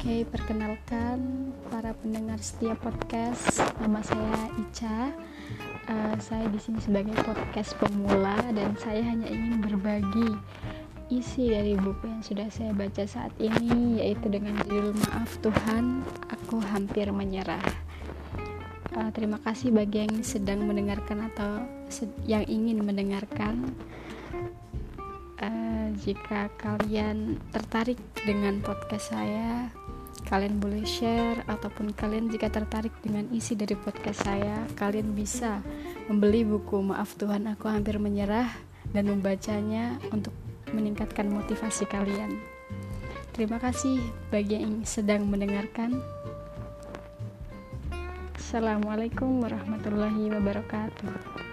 Oke, perkenalkan para pendengar setiap podcast. Nama saya Ica. Uh, saya di sini sebagai podcast pemula dan saya hanya ingin berbagi isi dari buku yang sudah saya baca saat ini yaitu dengan judul Maaf Tuhan, aku hampir menyerah. Uh, terima kasih bagi yang sedang mendengarkan atau yang ingin mendengarkan uh, jika kalian tertarik dengan podcast saya kalian boleh share ataupun kalian jika tertarik dengan isi dari podcast saya kalian bisa membeli buku Maaf Tuhan Aku Hampir Menyerah dan membacanya untuk meningkatkan motivasi kalian. Terima kasih bagi yang sedang mendengarkan. Assalamualaikum warahmatullahi wabarakatuh